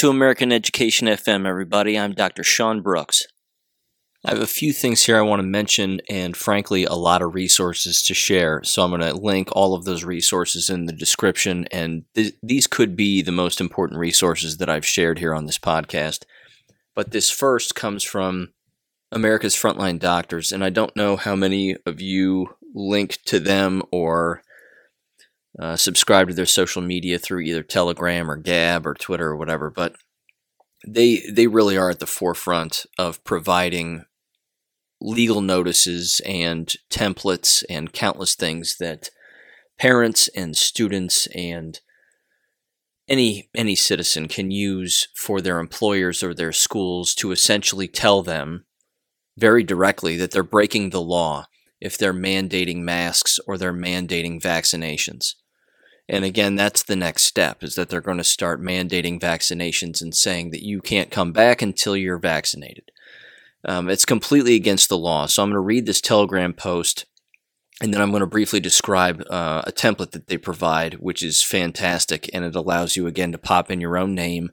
To American Education FM, everybody. I'm Dr. Sean Brooks. I have a few things here I want to mention, and frankly, a lot of resources to share. So I'm going to link all of those resources in the description, and th- these could be the most important resources that I've shared here on this podcast. But this first comes from America's Frontline Doctors, and I don't know how many of you link to them or uh, subscribe to their social media through either Telegram or Gab or Twitter or whatever, but they they really are at the forefront of providing legal notices and templates and countless things that parents and students and any any citizen can use for their employers or their schools to essentially tell them very directly that they're breaking the law if they're mandating masks or they're mandating vaccinations. And again, that's the next step is that they're going to start mandating vaccinations and saying that you can't come back until you're vaccinated. Um, it's completely against the law. So I'm going to read this Telegram post and then I'm going to briefly describe uh, a template that they provide, which is fantastic. And it allows you, again, to pop in your own name.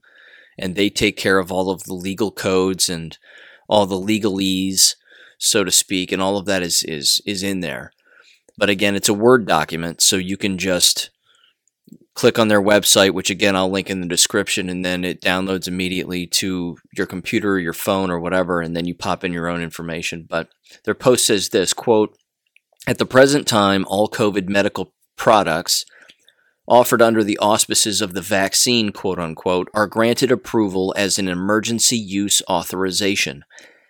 And they take care of all of the legal codes and all the legalese, so to speak. And all of that is, is, is in there. But again, it's a Word document, so you can just click on their website, which again I'll link in the description, and then it downloads immediately to your computer or your phone or whatever, and then you pop in your own information. But their post says this quote, at the present time, all COVID medical products offered under the auspices of the vaccine, quote unquote, are granted approval as an emergency use authorization.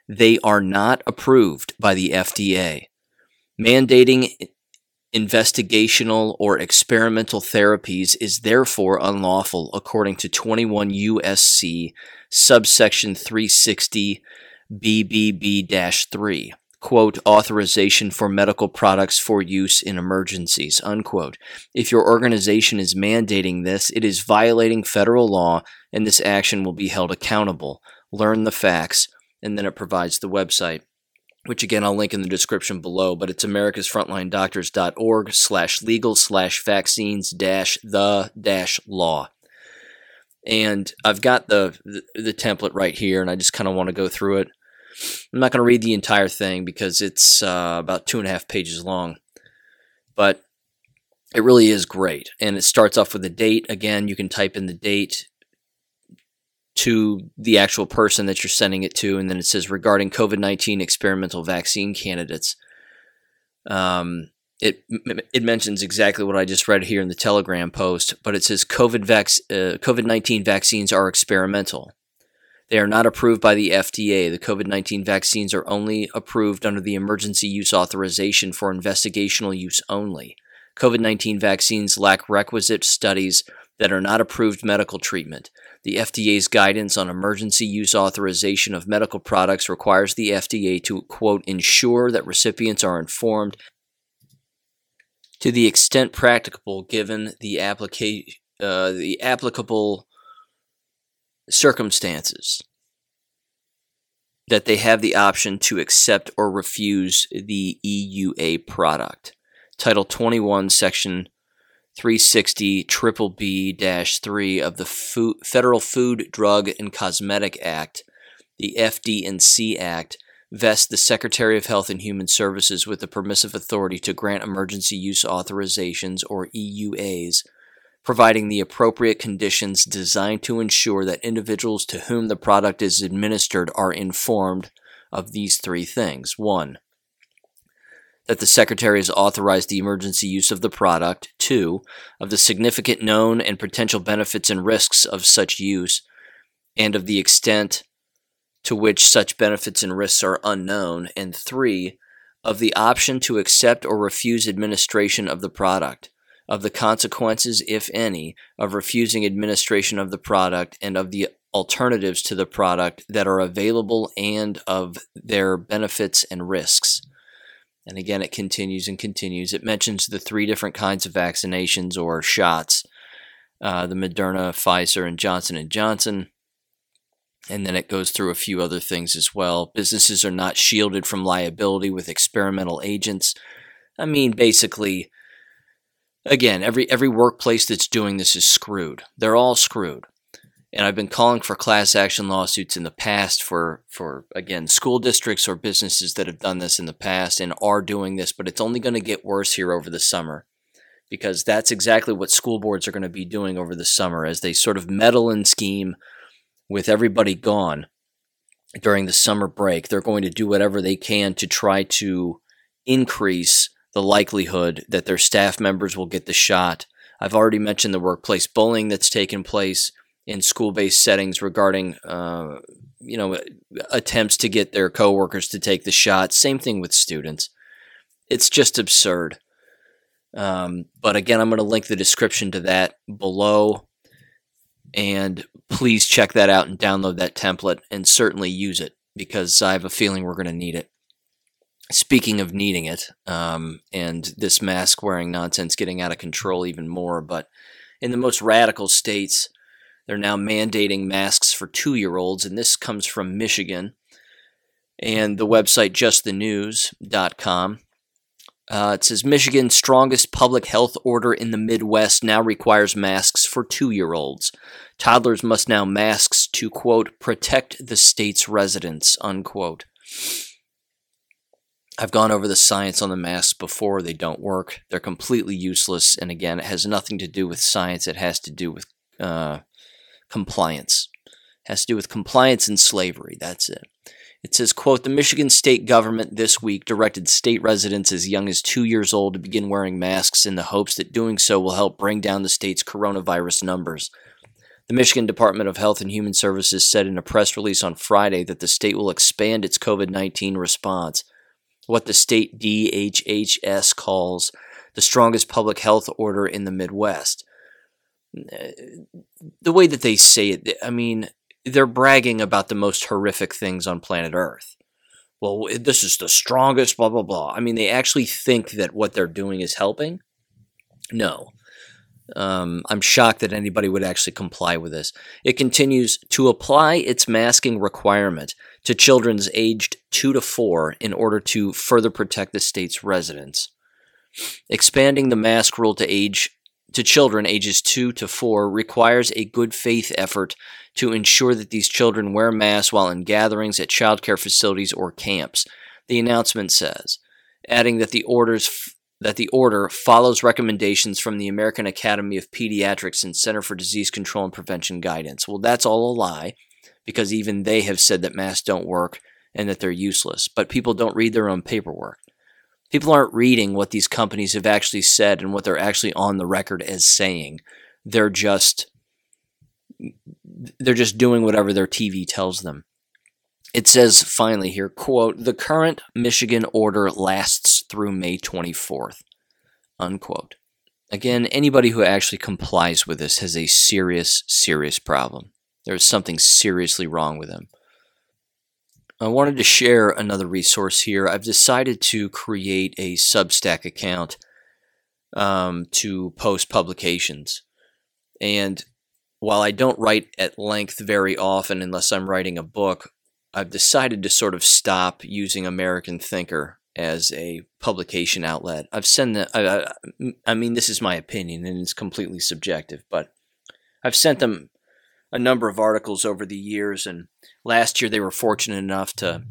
They are not approved by the FDA. Mandating investigational or experimental therapies is therefore unlawful according to 21 USC subsection 360 BBB 3 quote authorization for medical products for use in emergencies unquote. If your organization is mandating this it is violating federal law and this action will be held accountable. Learn the facts and then it provides the website which again I'll link in the description below, but it's americasfrontlinedoctors.org slash legal slash vaccines dash the dash law. And I've got the, the, the template right here, and I just kind of want to go through it. I'm not going to read the entire thing because it's uh, about two and a half pages long, but it really is great. And it starts off with a date. Again, you can type in the date to the actual person that you're sending it to, and then it says regarding COVID nineteen experimental vaccine candidates. Um, it it mentions exactly what I just read here in the Telegram post, but it says COVID vac- uh, COVID nineteen vaccines are experimental. They are not approved by the FDA. The COVID 19 vaccines are only approved under the emergency use authorization for investigational use only. COVID 19 vaccines lack requisite studies that are not approved medical treatment. The FDA's guidance on emergency use authorization of medical products requires the FDA to, quote, ensure that recipients are informed to the extent practicable given the, applica- uh, the applicable circumstances that they have the option to accept or refuse the EUA product. Title 21, Section 360 triple B 3 of the Federal Food, Drug, and Cosmetic Act, the FD&C Act, vests the Secretary of Health and Human Services with the permissive authority to grant emergency use authorizations or EUAs, providing the appropriate conditions designed to ensure that individuals to whom the product is administered are informed of these three things. 1 that the Secretary has authorized the emergency use of the product, two, of the significant known and potential benefits and risks of such use, and of the extent to which such benefits and risks are unknown, and three, of the option to accept or refuse administration of the product, of the consequences, if any, of refusing administration of the product, and of the alternatives to the product that are available and of their benefits and risks. And again, it continues and continues. It mentions the three different kinds of vaccinations or shots: uh, the Moderna, Pfizer, and Johnson and Johnson. And then it goes through a few other things as well. Businesses are not shielded from liability with experimental agents. I mean, basically, again, every every workplace that's doing this is screwed. They're all screwed. And I've been calling for class action lawsuits in the past for, for again, school districts or businesses that have done this in the past and are doing this, but it's only going to get worse here over the summer because that's exactly what school boards are going to be doing over the summer as they sort of meddle and scheme with everybody gone during the summer break. They're going to do whatever they can to try to increase the likelihood that their staff members will get the shot. I've already mentioned the workplace bullying that's taken place in school-based settings regarding, uh, you know, attempts to get their coworkers to take the shot. Same thing with students. It's just absurd. Um, but again, I'm going to link the description to that below. And please check that out and download that template and certainly use it because I have a feeling we're going to need it. Speaking of needing it, um, and this mask wearing nonsense getting out of control even more, but in the most radical states, they're now mandating masks for two year olds, and this comes from Michigan. And the website justthenews.com uh, it says Michigan's strongest public health order in the Midwest now requires masks for two year olds. Toddlers must now masks to, quote, protect the state's residents, unquote. I've gone over the science on the masks before. They don't work. They're completely useless. And again, it has nothing to do with science. It has to do with uh, compliance. It has to do with compliance and slavery. That's it. It says, quote, the Michigan state government this week directed state residents as young as two years old to begin wearing masks in the hopes that doing so will help bring down the state's coronavirus numbers. The Michigan Department of Health and Human Services said in a press release on Friday that the state will expand its COVID 19 response, what the state DHHS calls the strongest public health order in the Midwest. The way that they say it, I mean, they're bragging about the most horrific things on planet Earth. Well, this is the strongest, blah, blah, blah. I mean, they actually think that what they're doing is helping? No. Um, I'm shocked that anybody would actually comply with this. It continues to apply its masking requirement to children's aged 2 to 4 in order to further protect the state's residents. Expanding the mask rule to age to children ages 2 to 4 requires a good faith effort to ensure that these children wear masks while in gatherings at childcare facilities or camps. The announcement says, adding that the orders f- that the order follows recommendations from the American Academy of Pediatrics and Center for Disease Control and Prevention guidance. Well, that's all a lie because even they have said that masks don't work and that they're useless. But people don't read their own paperwork. People aren't reading what these companies have actually said and what they're actually on the record as saying. They're just they're just doing whatever their TV tells them. It says finally here, quote, the current Michigan order lasts through May 24th, unquote. Again, anybody who actually complies with this has a serious, serious problem. There's something seriously wrong with them. I wanted to share another resource here. I've decided to create a Substack account um, to post publications. And while I don't write at length very often unless I'm writing a book, I've decided to sort of stop using American Thinker as a publication outlet. I've sent the, I, I mean, this is my opinion and it's completely subjective, but I've sent them a number of articles over the years, and last year they were fortunate enough to,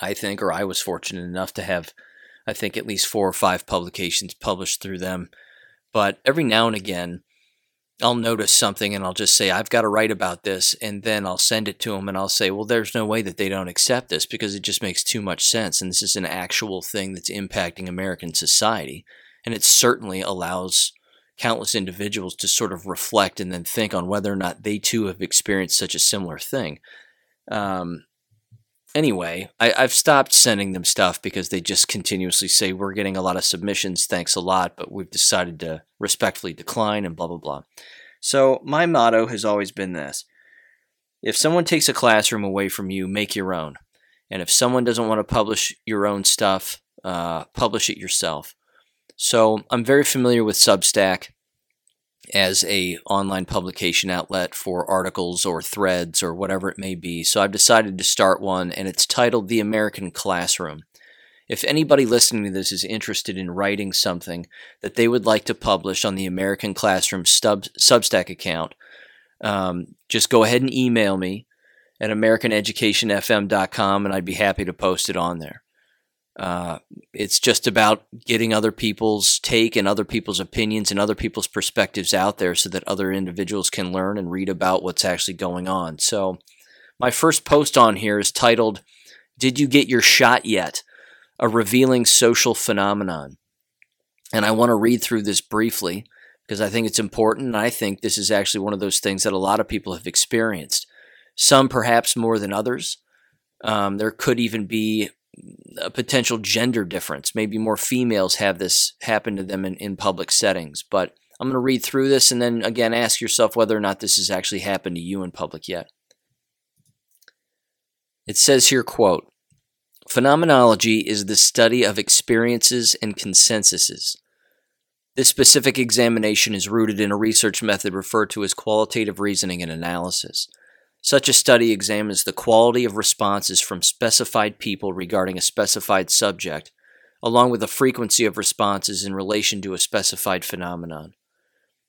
I think, or I was fortunate enough to have, I think, at least four or five publications published through them. But every now and again, I'll notice something and I'll just say, I've got to write about this. And then I'll send it to them and I'll say, well, there's no way that they don't accept this because it just makes too much sense. And this is an actual thing that's impacting American society. And it certainly allows countless individuals to sort of reflect and then think on whether or not they too have experienced such a similar thing. Um, anyway, I, have stopped sending them stuff because they just continuously say, We're getting a lot of submissions, thanks a lot, but we've decided to respectfully decline and blah, blah, blah. So, my motto has always been this if someone takes a classroom away from you, make your own. And if someone doesn't want to publish your own stuff, uh, publish it yourself. So, I'm very familiar with Substack as a online publication outlet for articles or threads or whatever it may be. So I've decided to start one and it's titled The American Classroom. If anybody listening to this is interested in writing something that they would like to publish on the American Classroom sub- Substack account, um, just go ahead and email me at AmericanEducationFM.com and I'd be happy to post it on there. Uh, it's just about getting other people's take and other people's opinions and other people's perspectives out there so that other individuals can learn and read about what's actually going on. So, my first post on here is titled, Did You Get Your Shot Yet? A Revealing Social Phenomenon. And I want to read through this briefly because I think it's important. And I think this is actually one of those things that a lot of people have experienced. Some perhaps more than others. Um, there could even be a potential gender difference. Maybe more females have this happen to them in, in public settings. But I'm going to read through this and then again ask yourself whether or not this has actually happened to you in public yet. It says here, quote, Phenomenology is the study of experiences and consensuses. This specific examination is rooted in a research method referred to as qualitative reasoning and analysis. Such a study examines the quality of responses from specified people regarding a specified subject, along with the frequency of responses in relation to a specified phenomenon.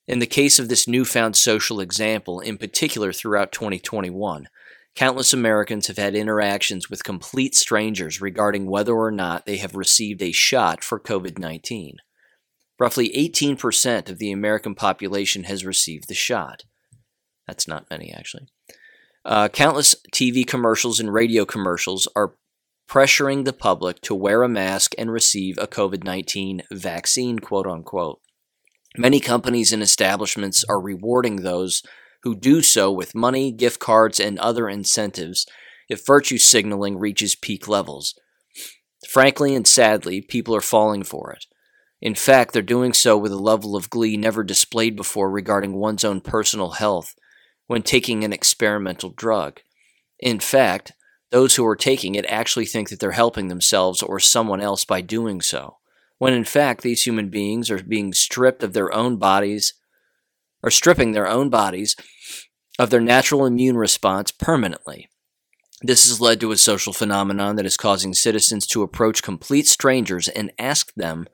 In the case of this newfound social example, in particular throughout 2021, countless Americans have had interactions with complete strangers regarding whether or not they have received a shot for COVID 19. Roughly 18% of the American population has received the shot. That's not many, actually. Uh, countless TV commercials and radio commercials are pressuring the public to wear a mask and receive a COVID 19 vaccine, quote unquote. Many companies and establishments are rewarding those who do so with money, gift cards, and other incentives if virtue signaling reaches peak levels. Frankly and sadly, people are falling for it. In fact, they're doing so with a level of glee never displayed before regarding one's own personal health when taking an experimental drug. In fact, those who are taking it actually think that they're helping themselves or someone else by doing so, when in fact these human beings are being stripped of their own bodies are stripping their own bodies of their natural immune response permanently. This has led to a social phenomenon that is causing citizens to approach complete strangers and ask them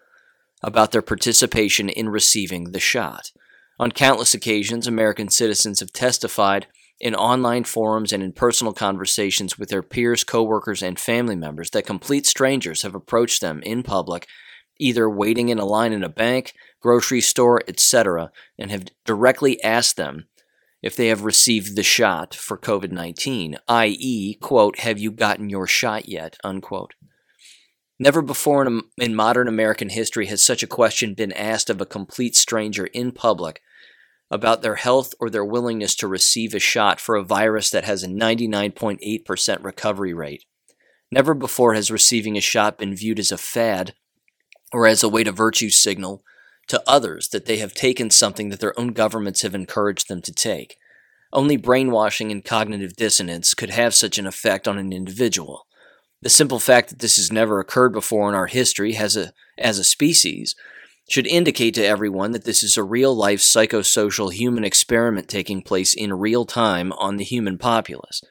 about their participation in receiving the shot. On countless occasions, American citizens have testified in online forums and in personal conversations with their peers, coworkers, and family members that complete strangers have approached them in public either waiting in a line in a bank, grocery store, etc., and have directly asked them if they have received the shot for COVID 19, i.e., quote, have you gotten your shot yet, unquote. Never before in, in modern American history has such a question been asked of a complete stranger in public about their health or their willingness to receive a shot for a virus that has a 99.8% recovery rate. Never before has receiving a shot been viewed as a fad or as a way to virtue signal to others that they have taken something that their own governments have encouraged them to take. Only brainwashing and cognitive dissonance could have such an effect on an individual. The simple fact that this has never occurred before in our history as a, as a species should indicate to everyone that this is a real life psychosocial human experiment taking place in real time on the human populace.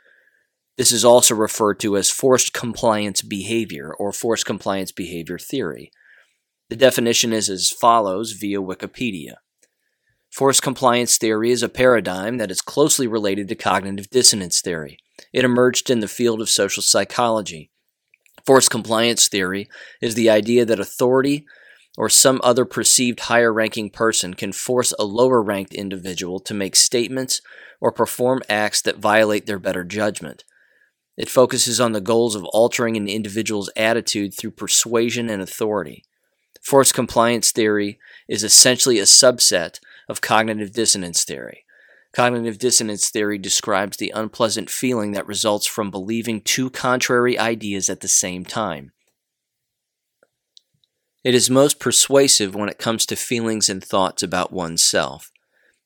This is also referred to as forced compliance behavior or forced compliance behavior theory. The definition is as follows via Wikipedia. Forced compliance theory is a paradigm that is closely related to cognitive dissonance theory. It emerged in the field of social psychology. Forced compliance theory is the idea that authority or some other perceived higher ranking person can force a lower ranked individual to make statements or perform acts that violate their better judgment. It focuses on the goals of altering an individual's attitude through persuasion and authority. Forced compliance theory is essentially a subset of cognitive dissonance theory. Cognitive dissonance theory describes the unpleasant feeling that results from believing two contrary ideas at the same time. It is most persuasive when it comes to feelings and thoughts about oneself.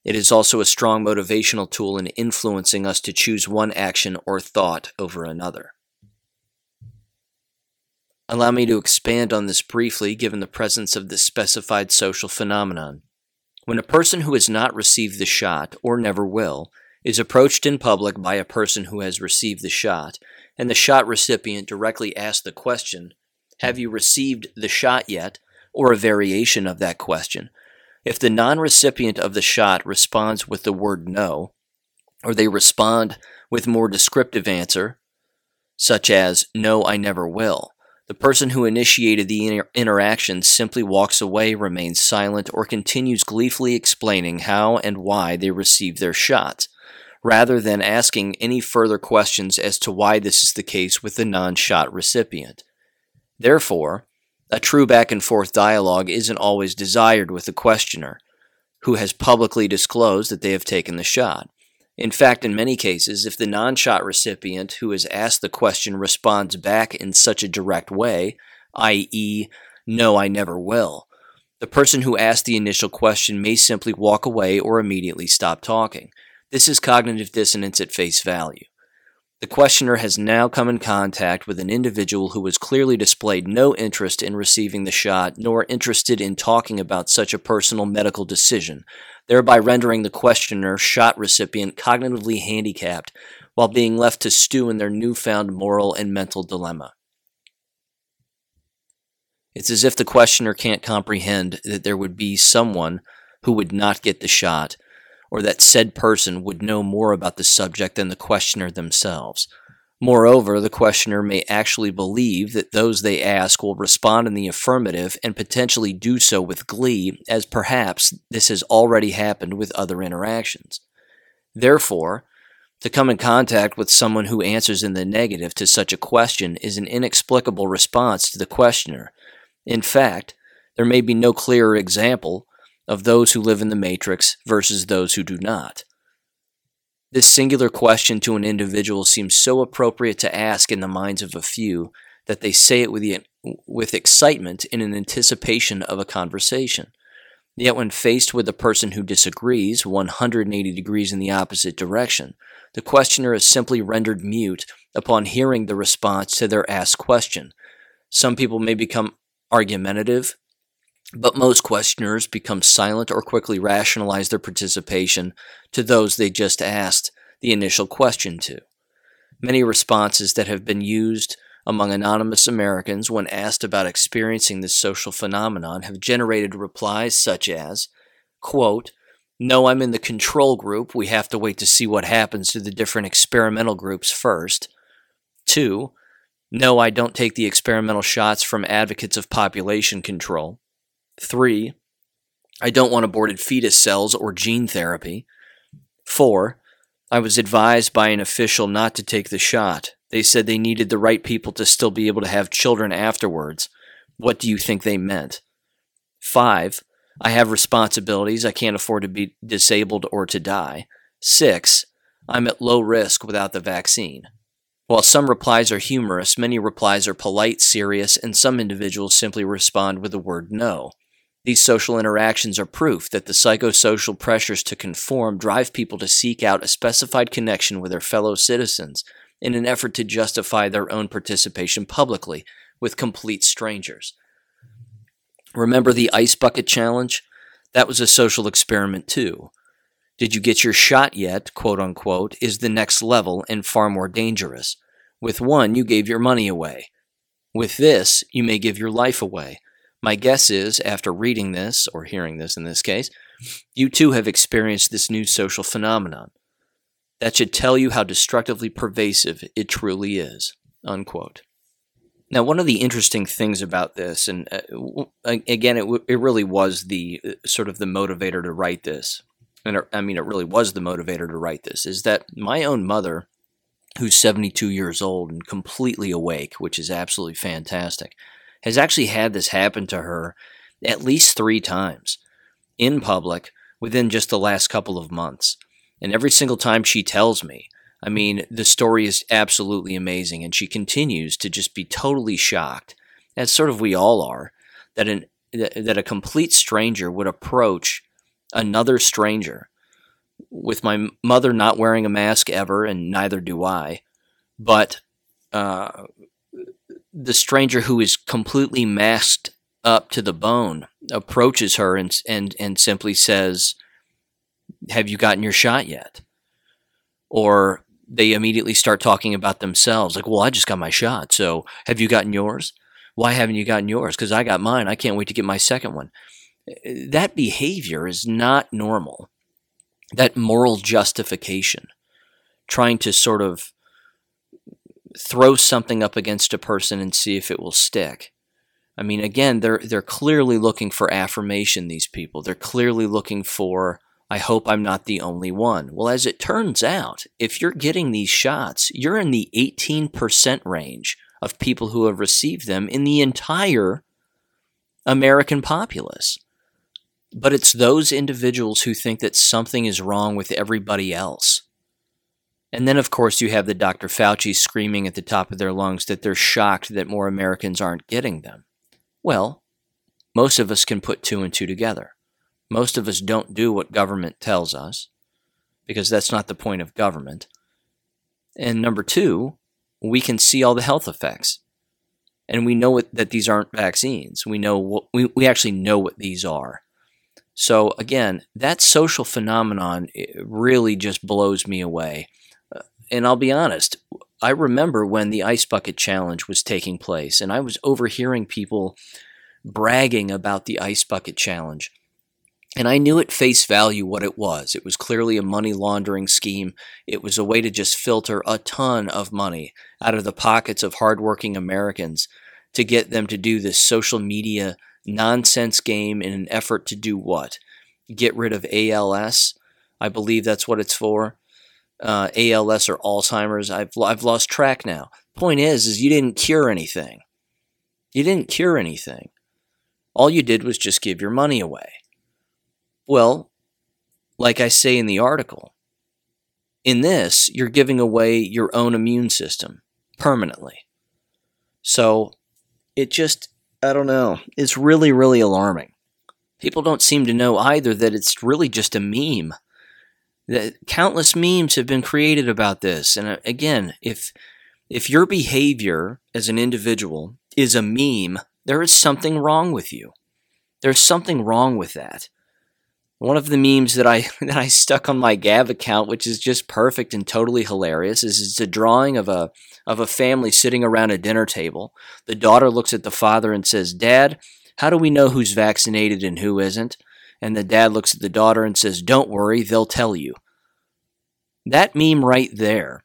It is also a strong motivational tool in influencing us to choose one action or thought over another. Allow me to expand on this briefly given the presence of this specified social phenomenon. When a person who has not received the shot, or never will, is approached in public by a person who has received the shot, and the shot recipient directly asks the question, Have you received the shot yet? or a variation of that question. If the non recipient of the shot responds with the word no, or they respond with more descriptive answer, such as, No, I never will. The person who initiated the inter- interaction simply walks away, remains silent, or continues gleefully explaining how and why they received their shot, rather than asking any further questions as to why this is the case with the non shot recipient. Therefore, a true back and forth dialogue isn't always desired with the questioner, who has publicly disclosed that they have taken the shot. In fact, in many cases, if the non shot recipient who has asked the question responds back in such a direct way, i.e., no, I never will, the person who asked the initial question may simply walk away or immediately stop talking. This is cognitive dissonance at face value. The questioner has now come in contact with an individual who has clearly displayed no interest in receiving the shot nor interested in talking about such a personal medical decision, thereby rendering the questioner shot recipient cognitively handicapped while being left to stew in their newfound moral and mental dilemma. It's as if the questioner can't comprehend that there would be someone who would not get the shot, or that said person would know more about the subject than the questioner themselves. Moreover, the questioner may actually believe that those they ask will respond in the affirmative and potentially do so with glee, as perhaps this has already happened with other interactions. Therefore, to come in contact with someone who answers in the negative to such a question is an inexplicable response to the questioner. In fact, there may be no clearer example of those who live in the matrix versus those who do not. This singular question to an individual seems so appropriate to ask in the minds of a few that they say it with, the, with excitement in an anticipation of a conversation. Yet, when faced with a person who disagrees 180 degrees in the opposite direction, the questioner is simply rendered mute upon hearing the response to their asked question. Some people may become argumentative, but most questioners become silent or quickly rationalize their participation to those they just asked the initial question to. Many responses that have been used among anonymous Americans when asked about experiencing this social phenomenon have generated replies such as, quote, No, I'm in the control group. We have to wait to see what happens to the different experimental groups first. Two, No, I don't take the experimental shots from advocates of population control. Three, I don't want aborted fetus cells or gene therapy. Four, I was advised by an official not to take the shot. They said they needed the right people to still be able to have children afterwards. What do you think they meant? Five, I have responsibilities. I can't afford to be disabled or to die. Six, I'm at low risk without the vaccine. While some replies are humorous, many replies are polite, serious, and some individuals simply respond with the word no. These social interactions are proof that the psychosocial pressures to conform drive people to seek out a specified connection with their fellow citizens in an effort to justify their own participation publicly with complete strangers. Remember the ice bucket challenge? That was a social experiment too. Did you get your shot yet, quote unquote, is the next level and far more dangerous. With one, you gave your money away. With this, you may give your life away. My guess is, after reading this, or hearing this in this case, you too have experienced this new social phenomenon. That should tell you how destructively pervasive it truly is. Unquote. Now, one of the interesting things about this, and uh, again, it, w- it really was the uh, sort of the motivator to write this, and I mean, it really was the motivator to write this, is that my own mother, who's 72 years old and completely awake, which is absolutely fantastic, has actually had this happen to her at least three times in public within just the last couple of months. And every single time she tells me, I mean, the story is absolutely amazing. And she continues to just be totally shocked, as sort of we all are, that, an, that a complete stranger would approach another stranger with my mother not wearing a mask ever, and neither do I, but uh, the stranger who is completely masked up to the bone approaches her and and and simply says, "Have you gotten your shot yet?" Or they immediately start talking about themselves, like, "Well, I just got my shot, so have you gotten yours? Why haven't you gotten yours? Because I got mine. I can't wait to get my second one." That behavior is not normal. That moral justification trying to sort of throw something up against a person and see if it will stick. I mean, again, they're they're clearly looking for affirmation. These people, they're clearly looking for. I hope I'm not the only one. Well, as it turns out, if you're getting these shots, you're in the 18% range of people who have received them in the entire American populace. But it's those individuals who think that something is wrong with everybody else. And then, of course, you have the Dr. Fauci screaming at the top of their lungs that they're shocked that more Americans aren't getting them. Well, most of us can put two and two together. Most of us don't do what government tells us because that's not the point of government. And number two, we can see all the health effects. And we know that these aren't vaccines. We know what, we, we actually know what these are. So again, that social phenomenon really just blows me away. And I'll be honest, I remember when the Ice Bucket Challenge was taking place, and I was overhearing people bragging about the Ice Bucket Challenge. And I knew at face value what it was. It was clearly a money laundering scheme. It was a way to just filter a ton of money out of the pockets of hardworking Americans to get them to do this social media nonsense game in an effort to do what? Get rid of ALS. I believe that's what it's for. Uh, ALS or Alzheimer's. I've I've lost track now. Point is, is you didn't cure anything. You didn't cure anything. All you did was just give your money away. Well, like I say in the article, in this, you're giving away your own immune system permanently. So it just I don't know. It's really, really alarming. People don't seem to know either that it's really just a meme. That countless memes have been created about this. And uh, again, if if your behavior as an individual is a meme, there is something wrong with you. There's something wrong with that. One of the memes that I that I stuck on my Gab account, which is just perfect and totally hilarious, is it's a drawing of a of a family sitting around a dinner table. The daughter looks at the father and says, "Dad, how do we know who's vaccinated and who isn't?" And the dad looks at the daughter and says, "Don't worry, they'll tell you." That meme right there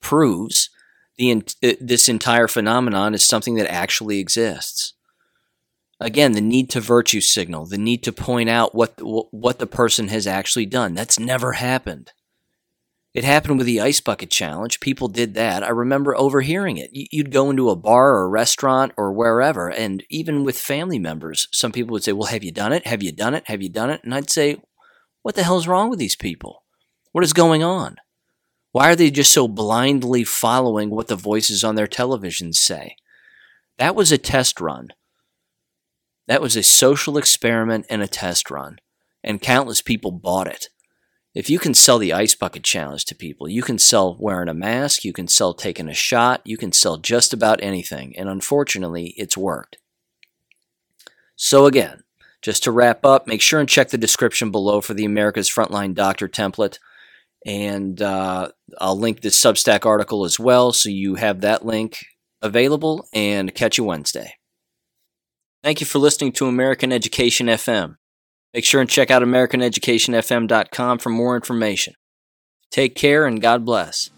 proves the uh, this entire phenomenon is something that actually exists. Again the need to virtue signal the need to point out what what the person has actually done. That's never happened it happened with the ice bucket challenge. People did that. I remember overhearing it. You'd go into a bar or a restaurant or wherever and even with family members some people would say well have you done it? Have you done it? Have you done it? And i'd say what the hell's wrong with these people? What is going on? Why are they just so blindly following what the voices on their televisions say? That was a test run. That was a social experiment and a test run, and countless people bought it. If you can sell the ice bucket challenge to people, you can sell wearing a mask, you can sell taking a shot, you can sell just about anything, and unfortunately, it's worked. So, again, just to wrap up, make sure and check the description below for the America's Frontline Doctor template. And uh, I'll link this Substack article as well, so you have that link available. And catch you Wednesday. Thank you for listening to American Education FM. Make sure and check out AmericanEducationFM.com for more information. Take care and God bless.